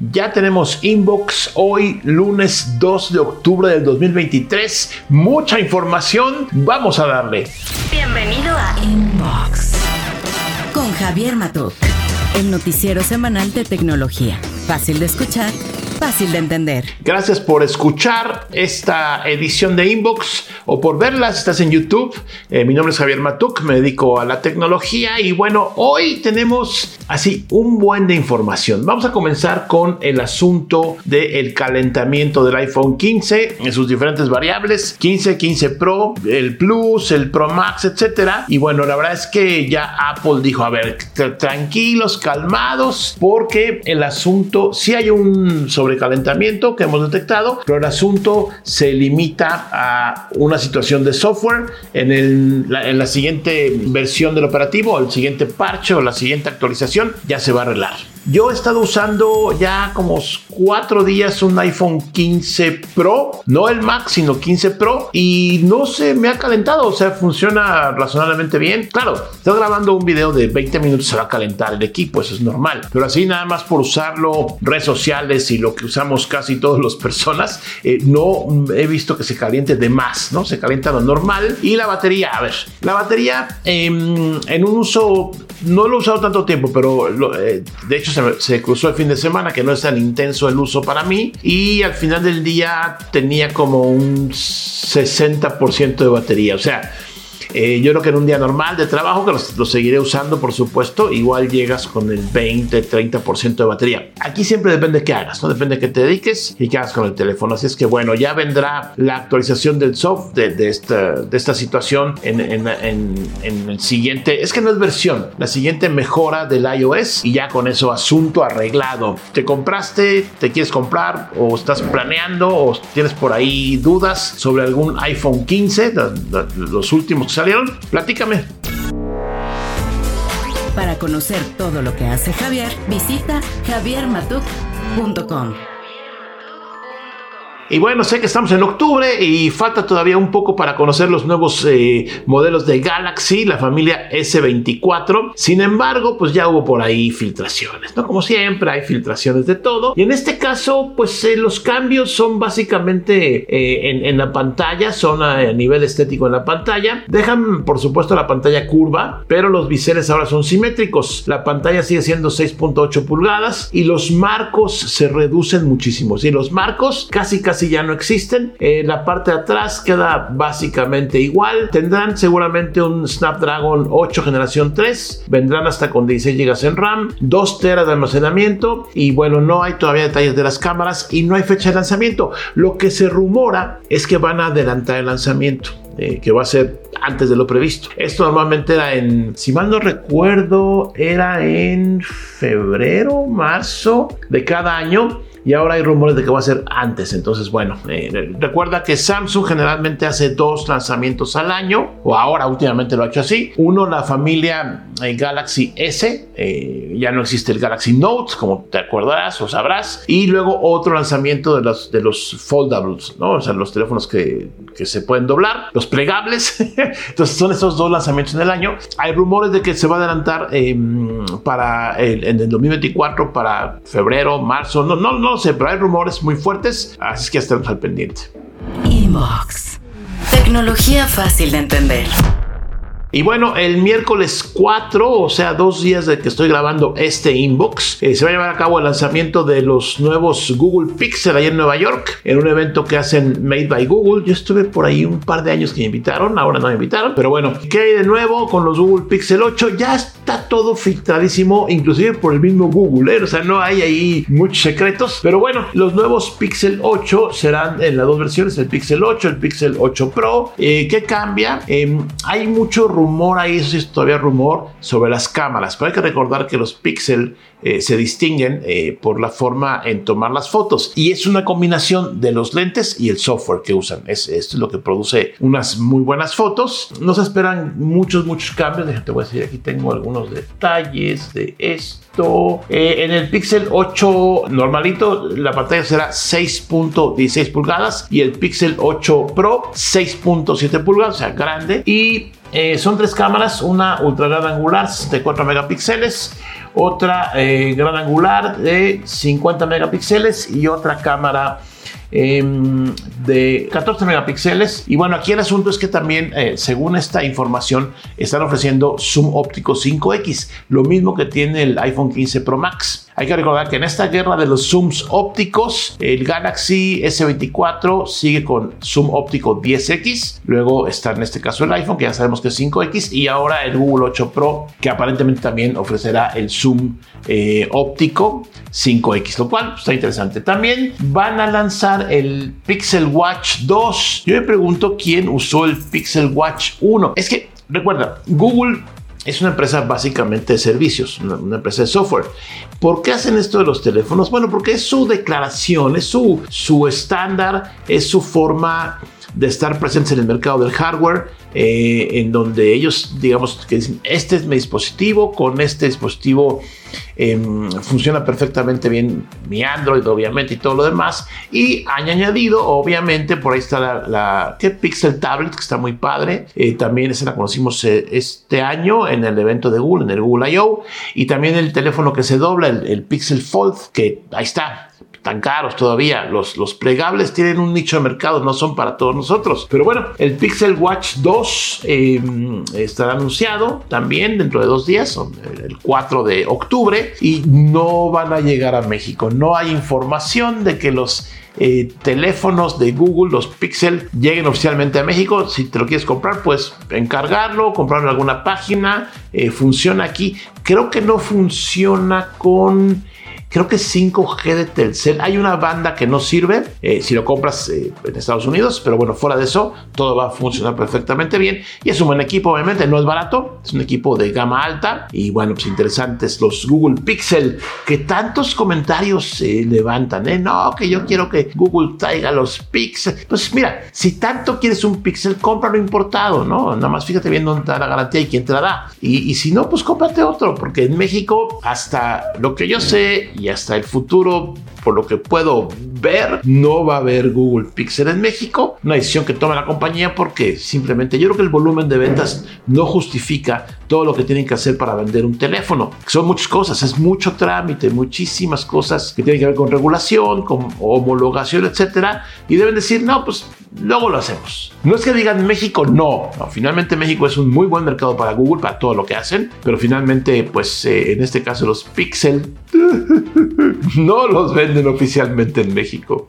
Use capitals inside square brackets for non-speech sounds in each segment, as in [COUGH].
Ya tenemos inbox hoy, lunes 2 de octubre del 2023. Mucha información. Vamos a darle. Bienvenido a Inbox con Javier Matuk, el noticiero semanal de tecnología. Fácil de escuchar fácil de entender. Gracias por escuchar esta edición de Inbox o por verla si estás en YouTube. Eh, mi nombre es Javier Matuk, me dedico a la tecnología y bueno, hoy tenemos así un buen de información. Vamos a comenzar con el asunto del calentamiento del iPhone 15 en sus diferentes variables, 15, 15 Pro, el Plus, el Pro Max, etcétera. Y bueno, la verdad es que ya Apple dijo, a ver, tranquilos, calmados, porque el asunto, si hay un sobre calentamiento que hemos detectado, pero el asunto se limita a una situación de software. En, el, en la siguiente versión del operativo, el siguiente parche o la siguiente actualización, ya se va a arreglar. Yo he estado usando ya como cuatro días un iPhone 15 Pro, no el Max, sino 15 Pro, y no se me ha calentado, o sea, funciona razonablemente bien. Claro, estoy grabando un video de 20 minutos, se va a calentar el equipo, eso es normal, pero así nada más por usarlo, redes sociales y lo que usamos casi todas las personas, eh, no he visto que se caliente de más, ¿no? Se calienta lo normal. Y la batería, a ver, la batería em, en un uso, no lo he usado tanto tiempo, pero eh, de hecho se, cruzó el fin de semana, que no es tan intenso el uso para mí. Y al final del día tenía como un 60% de batería. O sea, eh, yo creo que en un día normal de trabajo, que lo, seguiré usando por supuesto, igual llegas con el 20, 30% de batería. Aquí siempre depende de qué hagas, ¿no? Depende de qué te dediques y qué hagas con el teléfono. Así es que bueno, ya vendrá la actualización del software de, de, esta, de esta situación en, en, en, el siguiente, es que no es versión, la siguiente mejora del iOS y ya con eso asunto arreglado. Te compraste, te quieres comprar o estás planeando o tienes por ahí dudas sobre algún iPhone 15, los últimos salieron? Platícame. Para conocer todo lo que hace Javier, visita javiermatuk.com. Y bueno, sé que estamos en octubre y falta todavía un poco para conocer los nuevos eh, modelos de Galaxy, la familia S24. Sin embargo, pues ya hubo por ahí filtraciones, ¿no? Como siempre, hay filtraciones de todo. Y en este caso, pues eh, los cambios son básicamente eh, en, la pantalla, son a, nivel estético en la pantalla. Dejan, por supuesto, la pantalla curva, pero los biseles ahora son simétricos. La pantalla sigue siendo 6.8 pulgadas y los marcos se reducen muchísimo. Sí, los marcos casi casi ya no existen. Eh, la parte de atrás queda básicamente igual. Tendrán seguramente un Snapdragon 8 generación 3. Vendrán hasta con 16 GB en RAM, 2 teras de almacenamiento y bueno, no hay todavía detalles de las cámaras y no hay fecha de lanzamiento. Lo que se rumora es que van a adelantar el lanzamiento. Eh, que va a ser antes de lo previsto. Esto normalmente era en, si mal no recuerdo, era en febrero, marzo de cada año y ahora hay rumores de que va a ser antes. Entonces, bueno, eh, recuerda que Samsung generalmente hace dos lanzamientos al año, o ahora últimamente lo ha hecho así. Uno, la familia eh, Galaxy S, eh, ya no existe el Galaxy Note, como te acordarás o sabrás, y luego otro lanzamiento de los, de los foldables, ¿no? O sea, los teléfonos que, que se pueden doblar, los plegables. [LAUGHS] Entonces, son esos dos lanzamientos en el año. Hay rumores de que se va a adelantar em, para el, en el 2024, para febrero, marzo, no, no, no no sé, pero hay rumores muy fuertes, así que estemos al pendiente. Inbox. Tecnología fácil de entender. Y bueno, el miércoles 4, o sea, dos días de que estoy grabando este inbox, eh, se va a llevar a cabo el lanzamiento de los nuevos Google Pixel ahí en Nueva York, en un evento que hacen Made by Google. Yo estuve por ahí un par de años que me invitaron, ahora no me invitaron, pero bueno, ¿qué hay de nuevo con los Google Pixel 8? Ya está todo filtradísimo, inclusive por el mismo Google, ¿eh? o sea, no hay ahí muchos secretos, pero bueno, los nuevos Pixel 8 serán en las dos versiones, el Pixel 8, el Pixel 8 Pro. Eh, ¿Qué cambia? Em, hay mucho rumor ahí, eso es todavía rumor, sobre las cámaras. Pero hay que recordar que los Pixel eh, se distinguen eh, por la forma en tomar las fotos. Y es una combinación de los lentes y el software que usan. Es, esto es lo que produce unas muy buenas fotos. No se esperan muchos, muchos cambios. Déjate, voy a decir, aquí tengo algunos detalles de esto. Eh, en el Pixel 8 normalito, la pantalla será 6.16 pulgadas y el Pixel 8 Pro 6.7 pulgadas, o sea, grande. Y son tres cámaras, una ultra gran angular de 4 megapíxeles, otra eh, gran angular de 50 megapíxeles y otra cámara Em, de 14 megapíxeles. Y bueno, aquí el asunto es que también, eh, según esta información, están ofreciendo zoom óptico 5X, lo mismo que tiene el iPhone 15 Pro Max. Hay que recordar que en esta guerra de los zooms ópticos, el Galaxy S24 sigue con zoom óptico 10X, luego está en este caso el iPhone, que ya sabemos que es 5X, y ahora el Google 8 Pro, que aparentemente también ofrecerá el zoom eh, óptico 5X, lo cual está interesante. También van a lanzar el Pixel Watch 2. Yo me pregunto quién usó el Pixel Watch 1. Es que, recuerda, Google es una empresa básicamente de servicios, una, empresa de software. ¿Por qué hacen esto de los teléfonos? Bueno, porque es su declaración, es su, su estándar, es su forma de estar presentes en el mercado del hardware, eh, en donde ellos, digamos, que dicen, este es mi dispositivo, con este dispositivo em, funciona perfectamente bien mi Android, obviamente, y todo lo demás. Y han añadido, obviamente, por ahí está la, Pixel Tablet, que está muy padre. Eh, también esa la conocimos eh, este año en el evento de Google, en el Google I.O. Y también el teléfono que se dobla, el Pixel Fold, que ahí está, tan caros todavía. Los, los plegables tienen un nicho de mercado, no son para todos nosotros. Pero bueno, el Pixel Watch 2 em, estará anunciado también dentro de dos días, el 4 de octubre, y no van a llegar a México. No hay información de que los eh, teléfonos de Google, los Pixel, lleguen oficialmente a México. Si te lo quieres comprar, pues encargarlo, comprarlo en alguna página. Eh, funciona aquí. Creo que no funciona con creo que 5G de Telcel. Hay una banda que no sirve eh, si lo compras eh, en Estados Unidos, pero bueno, fuera de eso, todo va a funcionar perfectamente bien. Y es un buen equipo, obviamente, no es barato, es un equipo de gama alta. Y bueno, pues interesantes los Google Pixel, que tantos comentarios se levantan, ¿eh? No, que yo quiero que Google traiga los Pixel. Pues mira, si tanto quieres un Pixel, cómpralo importado, ¿no? Nada más fíjate bien dónde está la garantía y quién te la da. Y, y si no, pues cómprate otro, porque en México, hasta lo que yo sé, y hasta el futuro, por lo que puedo ver, no va a haber Google Pixel en México. Una decisión que toma la compañía porque simplemente yo creo que el volumen de ventas no justifica todo lo que tienen que hacer para vender un teléfono. Son muchas cosas, es mucho trámite, muchísimas cosas que tienen que ver con regulación, con homologación, etcétera. Y deben decir, no, pues luego lo hacemos. No es que digan México no. finalmente México es un muy buen mercado para Google, para todo lo que hacen, pero finalmente, pues eh, en este caso los Pixel [LAUGHS] no los venden oficialmente en México.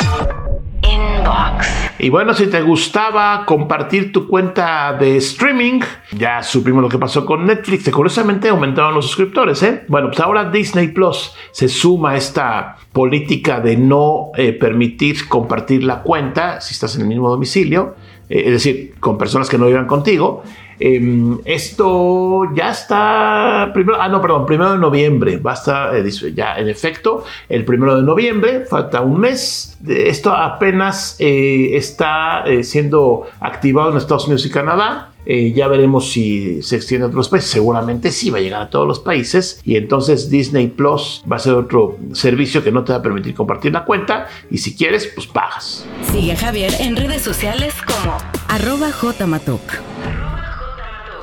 Y bueno, si te gustaba compartir tu cuenta de streaming, ya supimos lo que pasó con Netflix, que curiosamente aumentaron los suscriptores, ¿eh? Bueno, pues ahora Disney Plus se suma a esta política de no eh, permitir compartir la cuenta si estás en el mismo domicilio, eh, es decir, con personas que no vivan contigo. Em, esto ya está, primero, ah, no, perdón, primero de noviembre, va a estar eh, ya en efecto el primero de noviembre, falta un mes. Esto apenas eh, está eh, siendo activado en Estados Unidos y Canadá. ya veremos si se extiende a otros países. Seguramente sí va a llegar a todos los países. Y entonces Disney Plus va a ser otro servicio que no te va a permitir compartir la cuenta. Y si quieres, pues pagas. Sigue Javier en redes sociales como arroba jmatok.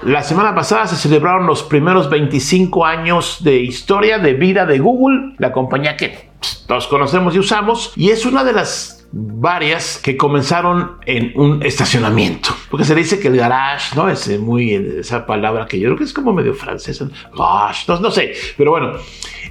La semana pasada se celebraron los primeros 25 años de historia de vida de Google, la compañía que todos conocemos y usamos, y es una de las varias que comenzaron en un estacionamiento. Porque se dice que el garage, ¿no? Es muy esa palabra que yo creo que es como medio francesa. Gosh, no, no sé. Pero bueno,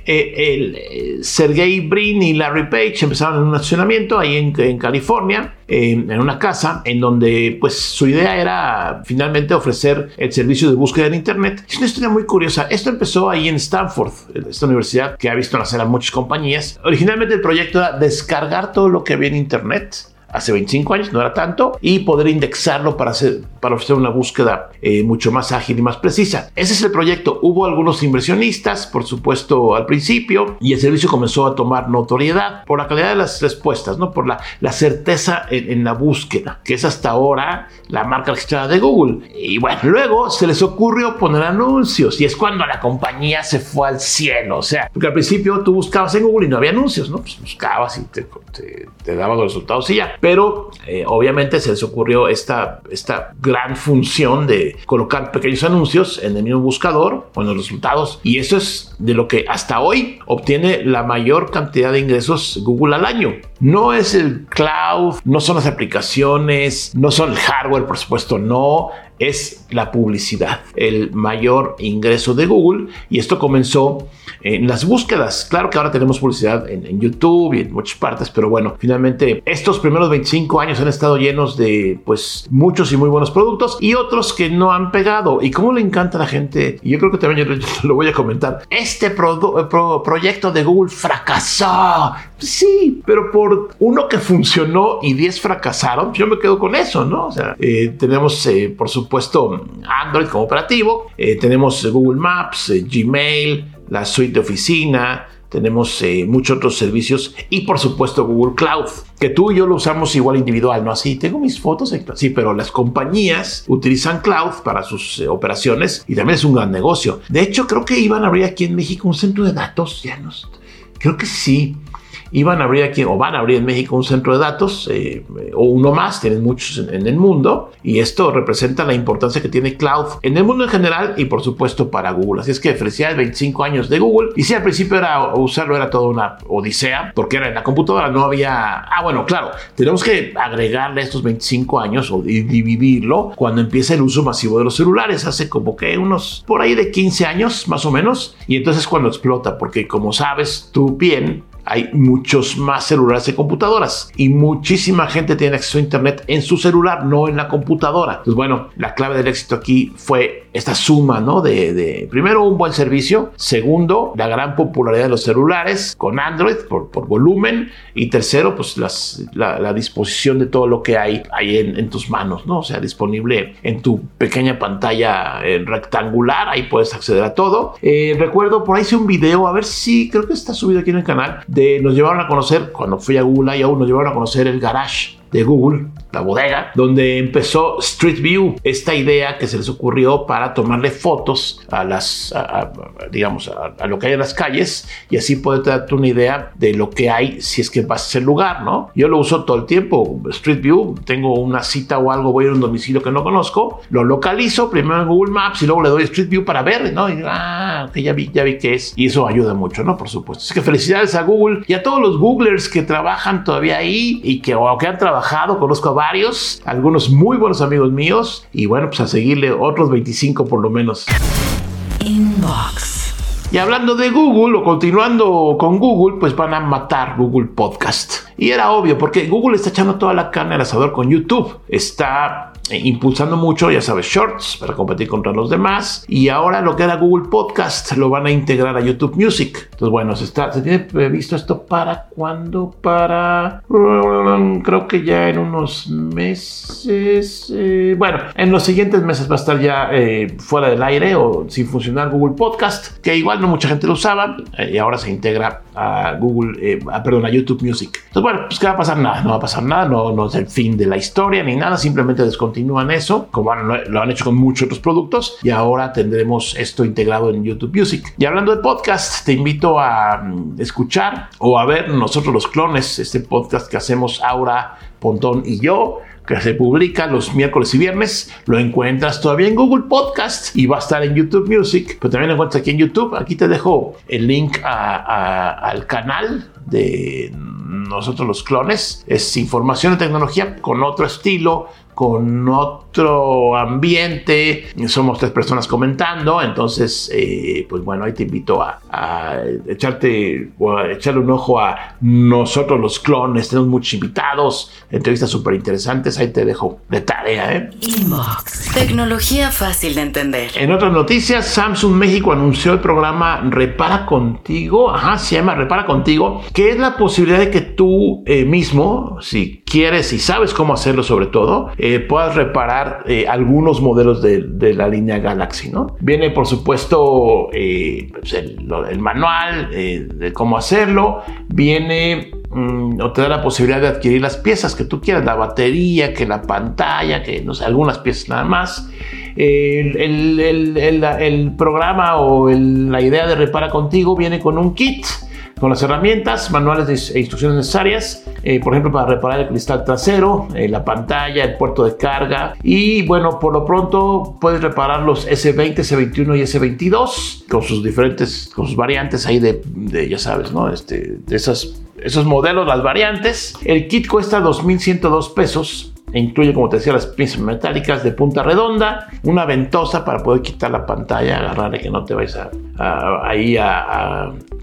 eh, el, eh, Sergey Brin y Larry Page empezaron en un estacionamiento ahí en, California, en una casa, en donde pues su idea era finalmente ofrecer el servicio de búsqueda en Internet. Es una historia muy curiosa. Esto empezó ahí en Stanford, esta universidad que ha visto nacer a muchas compañías. Originalmente el proyecto era descargar todo lo que había en Internet hace 25 años, no era tanto, y poder indexarlo para, hacer, para ofrecer una búsqueda eh, mucho más ágil y más precisa. Ese es el proyecto. Hubo algunos inversionistas, por supuesto, al principio, y el servicio comenzó a tomar notoriedad por la calidad de las respuestas, ¿no? por la, la certeza en, en la búsqueda, que es hasta ahora la marca registrada de Google. Y bueno, luego se les ocurrió poner anuncios, y es cuando la compañía se fue al cielo. O sea, porque al principio tú buscabas en Google y no había anuncios, ¿no? Pues buscabas y te, te, te daban los resultados y ya. Pero eh, obviamente se les ocurrió esta, esta gran función de colocar pequeños anuncios en el mismo buscador con los resultados y eso es de lo que hasta hoy obtiene la mayor cantidad de ingresos Google al año. No es el cloud, no son las aplicaciones, no son el hardware, por supuesto, no es la publicidad, el mayor ingreso de Google. Y esto comenzó en las búsquedas. Claro que ahora tenemos publicidad en, YouTube y en muchas partes, pero bueno, finalmente estos primeros 25 años han estado llenos de pues muchos y muy buenos productos y otros que no han pegado. Y cómo le encanta a la gente, y yo creo que también [LAUGHS] lo voy a comentar, este proyecto de Google fracasó. Sí, pero por uno que funcionó y 10 fracasaron, yo me quedo con eso, ¿no? O sea, eh, tenemos eh, por supuesto Android como operativo, eh, tenemos Google Maps, Gmail, la suite de oficina, tenemos muchos otros servicios y por supuesto Google Cloud, que tú y yo lo usamos igual individual, ¿no? Así, tengo mis fotos, sí, pero las compañías utilizan Cloud para sus operaciones y también es un gran negocio. De hecho, creo que iban a abrir aquí en México un centro de datos, ya no, creo que sí iban a abrir aquí o van a abrir en México un centro de datos eh, o uno más, tienen muchos en, el mundo y esto representa la importancia que tiene cloud en el mundo en general y por supuesto para Google. Así es que felicidades 25 años de Google y si al principio era usarlo era toda una odisea porque era en la computadora, no había... Ah, bueno, claro, tenemos que agregarle estos 25 años o dividirlo cuando empieza el uso masivo de los celulares, hace como que unos por ahí de 15 años más o menos y entonces cuando explota porque como sabes tú bien, hay muchos más celulares y computadoras y muchísima gente tiene acceso a internet en su celular, no en la computadora. Entonces, bueno, la clave del éxito aquí fue esta suma, ¿no? De, primero un buen servicio, segundo la gran popularidad de los celulares con Android por, volumen y tercero pues la, disposición de todo lo que hay ahí en, tus manos, ¿no? O sea, disponible en tu pequeña pantalla eh, rectangular, ahí puedes acceder a todo. Eh, recuerdo por ahí hice un video, a ver si creo que está subido aquí en el canal, nos llevaron a conocer, cuando fui a Google I.O., nos llevaron a conocer el garage de Google, la bodega, donde empezó Street View, esta idea que se les ocurrió para tomarle fotos a las, digamos, a, lo que hay en las calles y así poder darte una idea de lo que hay si es que vas a ese lugar, ¿no? Yo lo uso todo el tiempo, Street View, tengo una cita o algo, voy a a un domicilio que no conozco, lo localizo primero en Google Maps y luego le doy Street View para ver, ¿no? Y ah, que ya vi, ya vi qué es y eso ayuda mucho, ¿no? Por supuesto. Así que felicidades a Google y a todos los Googlers que trabajan todavía ahí y que, o que han trabajado conozco a varios, algunos muy buenos amigos míos, y bueno, pues a seguirle otros 25 por lo menos. Inbox. Y hablando de Google o continuando con Google, pues van a matar Google Podcast. Y era obvio, porque Google está echando toda la carne al asador con YouTube. Está impulsando mucho, ya sabes, shorts para competir contra los demás. Y ahora lo que era Google Podcast lo van a integrar a YouTube Music. Entonces, bueno, se, está, se tiene previsto esto para cuándo? Para... Creo que ya en unos meses... Eh, bueno, en los siguientes meses va a estar ya eh, fuera del aire o sin funcionar Google Podcast, que igual no mucha gente lo usaba y ahora se integra a Google, perdón, a YouTube Music. Entonces, bueno, pues ¿qué va a pasar? Nada, no va a pasar nada, no, no es el fin de la historia ni nada, simplemente descontinuar continúan eso, como lo han hecho con muchos otros productos, y ahora tendremos esto integrado en YouTube Music. Y hablando de podcast, te invito a mm, escuchar o a ver nosotros los clones, este podcast que hacemos Aura, Pontón y yo que se publica los miércoles y viernes. Lo encuentras todavía en Google Podcast y va a estar en YouTube Music, pero también lo encuentras aquí en YouTube. Aquí te dejo el link al canal de nosotros los clones. Es información de tecnología con otro estilo, con otro ambiente, somos tres personas comentando, entonces, eh, pues bueno, ahí te invito a, echarte o a echarle un ojo a nosotros los clones, tenemos muchos invitados, entrevistas súper interesantes, ahí te dejo de tarea, ¿eh? Inbox, tecnología fácil de entender. En otras noticias, Samsung México anunció el programa Repara Contigo, ajá, se llama Repara Contigo, que es la posibilidad de que tú eh, mismo, si quieres y sabes cómo hacerlo sobre todo, eh, puedas reparar eh, algunos modelos de, la línea Galaxy, ¿no? Viene, por supuesto, eh, pues, el, manual de cómo hacerlo, viene mm, o te da la posibilidad de adquirir las piezas que tú quieras, la batería, que la pantalla, que no sé, algunas piezas nada más. El, el programa o la idea de Repara contigo viene con un kit con las herramientas, manuales e instrucciones necesarias, eh, por ejemplo, para reparar el cristal trasero, eh, la pantalla, el puerto de carga y bueno, por lo pronto puedes reparar los S20, S21 y S22 con sus diferentes, con sus variantes ahí de, ya sabes, ¿no? Este, de esas esos modelos, las variantes. El kit cuesta 2.102 pesos. E incluye, como te decía, las pinzas metálicas de punta redonda, una ventosa para poder quitar la pantalla, agarrar que no te vayas a, ahí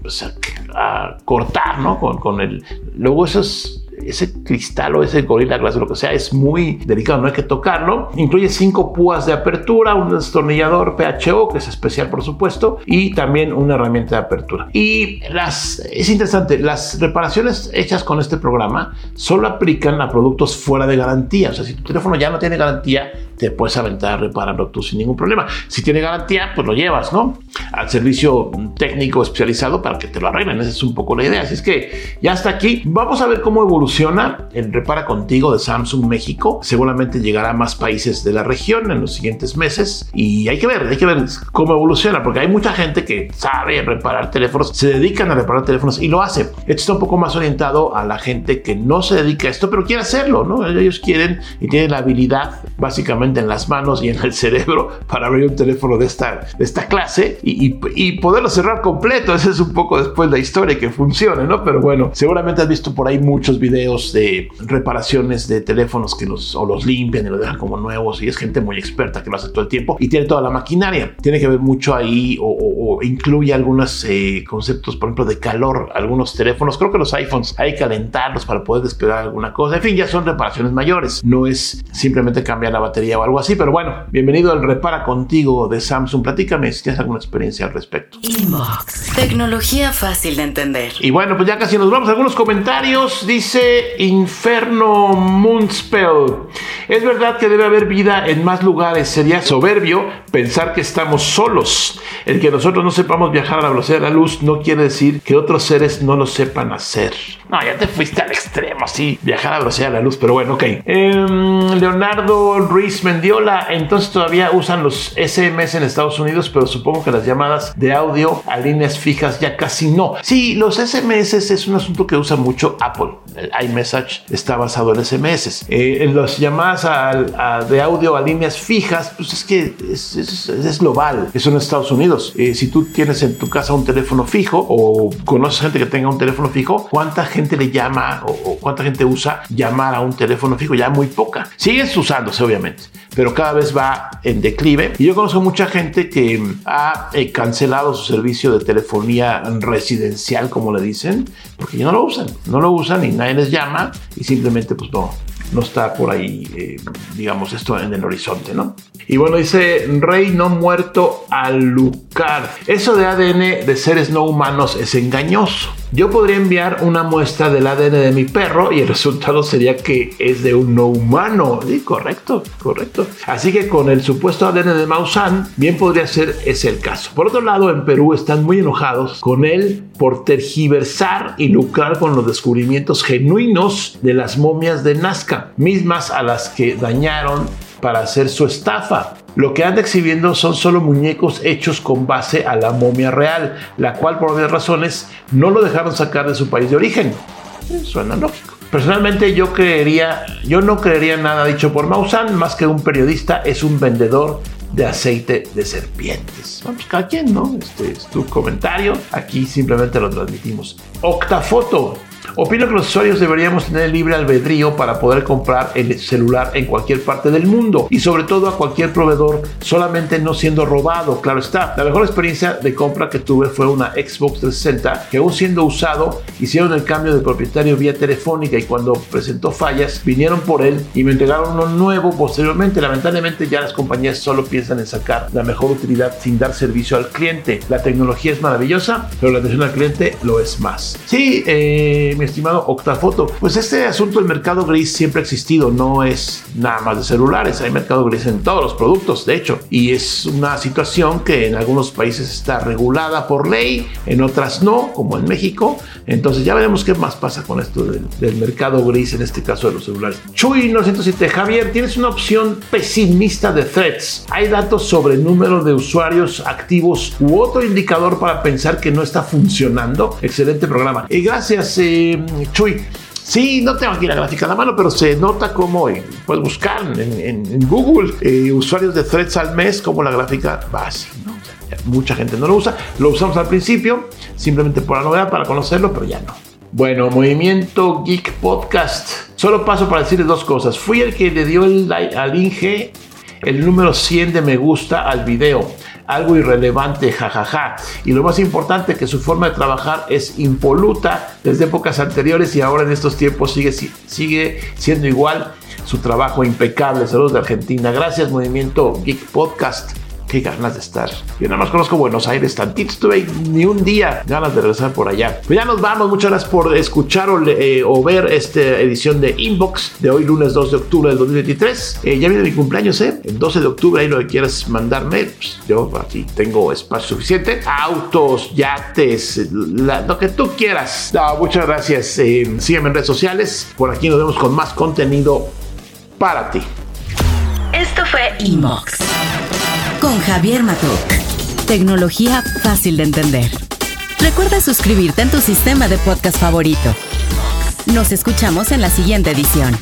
pues a, cortar, ¿no? Con, con el. Luego esos ese cristal o ese gorila glass o lo que sea es muy delicado, no hay que tocarlo. Incluye cinco púas de apertura, un destornillador PHO, que es especial por supuesto, y también una herramienta de apertura. Y las, es interesante, las reparaciones hechas con este programa solo aplican a productos fuera de garantía. O sea, si tu teléfono ya no tiene garantía, te puedes aventar a repararlo tú sin ningún problema. Si tiene garantía, pues lo llevas, ¿no? Al servicio técnico especializado para que te lo arreglen. Esa es un poco la idea. Así es que ya está aquí. Vamos a ver cómo evoluciona el Repara Contigo de Samsung México. Seguramente llegará a más países de la región en los siguientes meses. Y hay que ver, hay que ver cómo evoluciona, porque hay mucha gente que sabe reparar teléfonos, se dedican a reparar teléfonos y lo hace. Esto está un poco más orientado a la gente que no se dedica a esto, pero quiere hacerlo, ¿no? Ellos quieren y tienen la habilidad básicamente en las manos y en el cerebro para abrir un teléfono de esta, de esta clase y, y, poderlo cerrar completo. Esa es un poco después la historia que funcione, ¿no? Pero bueno, seguramente has visto por ahí muchos videos de reparaciones de teléfonos que los, o los limpian y los dejan como nuevos y es gente muy experta que lo hace todo el tiempo y tiene toda la maquinaria. Tiene que ver mucho ahí o, incluye algunos eh, conceptos, por ejemplo, de calor. Algunos teléfonos, creo que los iPhones hay que calentarlos para poder despegar alguna cosa. En fin, ya son reparaciones mayores. No es simplemente cambiar la batería o algo así, pero bueno, bienvenido al Repara Contigo de Samsung. Platícame si tienes alguna experiencia al respecto. Inbox. Tecnología fácil de entender. Y bueno, pues ya casi nos vamos. Algunos comentarios. Dice Inferno Moonspell. Es verdad que debe haber vida en más lugares. Sería soberbio pensar que estamos solos. El que nosotros no sepamos viajar a la velocidad de la luz no quiere decir que otros seres no lo sepan hacer. No, ya te fuiste al extremo, sí, viajar a la velocidad de la luz, pero bueno, ok. Em, Leonardo Ruiz Mendiola, entonces todavía usan los SMS en Estados Unidos, pero supongo que las llamadas de audio a líneas fijas ya casi no. Sí, los SMS es un asunto que usa mucho Apple. El iMessage está basado en SMS. Eh, en las llamadas de audio a líneas fijas, pues es que es, global. Eso en Estados Unidos. Eh, si tú tienes en tu casa un teléfono fijo o conoces gente que tenga un teléfono fijo, ¿cuánta gente le llama o, cuánta gente usa llamar a un teléfono fijo? Ya muy poca. Sigues usándose, obviamente pero cada vez va en declive. Y yo conozco mucha gente que ha eh, cancelado su servicio de telefonía residencial, como le dicen, porque ya no lo usan, no lo usan y nadie les llama y simplemente pues no, no está por ahí, eh, digamos, esto en el horizonte, ¿no? Y bueno, dice Rey no muerto al lucar. Eso de ADN de seres no humanos es engañoso. Yo podría enviar una muestra del ADN de mi perro y el resultado sería que es de un no humano. Sí, correcto, correcto. Así que con el supuesto ADN de Maussan, bien podría ser ese el caso. Por otro lado, en Perú están muy enojados con él por tergiversar y lucrar con los descubrimientos genuinos de las momias de Nazca, mismas a las que dañaron para hacer su estafa. Lo que anda exhibiendo son solo muñecos hechos con base a la momia real, la cual por obvias razones no lo dejaron sacar de su país de origen. Suena lógico. Personalmente yo creería, yo no creería nada dicho por Maussan, más que un periodista es un vendedor de aceite de serpientes. Vamos, cada quien, ¿no? Este es tu comentario. Aquí simplemente lo transmitimos. Octafoto. Opino que los usuarios deberíamos tener libre albedrío para poder comprar el celular en cualquier parte del mundo y sobre todo a cualquier proveedor, solamente no siendo robado, claro está. La mejor experiencia de compra que tuve fue una Xbox 360 que aún siendo usado hicieron el cambio de propietario vía telefónica y cuando presentó fallas vinieron por él y me entregaron uno nuevo posteriormente. Lamentablemente ya las compañías solo piensan en sacar la mejor utilidad sin dar servicio al cliente. La tecnología es maravillosa, pero la atención al cliente lo es más. Sí, eh, mi estimado Octafoto. Pues este asunto del mercado gris siempre ha existido, no es nada más de celulares, hay mercado gris en todos los productos, de hecho, y es una situación que en algunos países está regulada por ley, en otras no, como en México. Entonces ya veremos qué más pasa con esto del, mercado gris, en este caso de los celulares. Chuy 907, Javier, tienes una opción pesimista de threads. Hay datos sobre número de usuarios activos u otro indicador para pensar que no está funcionando. Excelente programa. Y gracias, eh, Chuy. Sí, no tengo aquí la gráfica en la mano, pero se nota como puedes buscar en, Google eh, usuarios de threads al mes, como la gráfica va así. Mucha gente no lo usa. Lo usamos al principio, simplemente por la novedad, para conocerlo, pero ya no. Bueno, Movimiento Geek Podcast. Solo paso para decirles dos cosas. Fui el que le dio el, al Inge el número 100 de me gusta al video. Algo irrelevante, jajaja. Y lo más importante, que su forma de trabajar es impoluta desde épocas anteriores y ahora en estos tiempos sigue, sigue siendo igual. Su trabajo impecable. Saludos de Argentina. Gracias, Movimiento Geek Podcast qué ganas de estar. Yo nada más conozco Buenos Aires tantito, estuve ni un día ganas de regresar por allá. Pues ya nos vamos, muchas gracias por escuchar o, eh, ver esta edición de Inbox de hoy lunes 2 de octubre del 2023. Eh, ya viene mi cumpleaños, ¿eh? El 12 de octubre, ahí lo que quieras mandarme, pues, yo aquí tengo espacio suficiente. Autos, yates, lo que tú quieras. muchas gracias. Eh, sígueme en redes sociales. Por aquí nos vemos con más contenido para ti. Esto fue Inbox Javier Matuk. Tecnología fácil de entender. Recuerda suscribirte en tu sistema de podcast favorito. Nos escuchamos en la siguiente edición.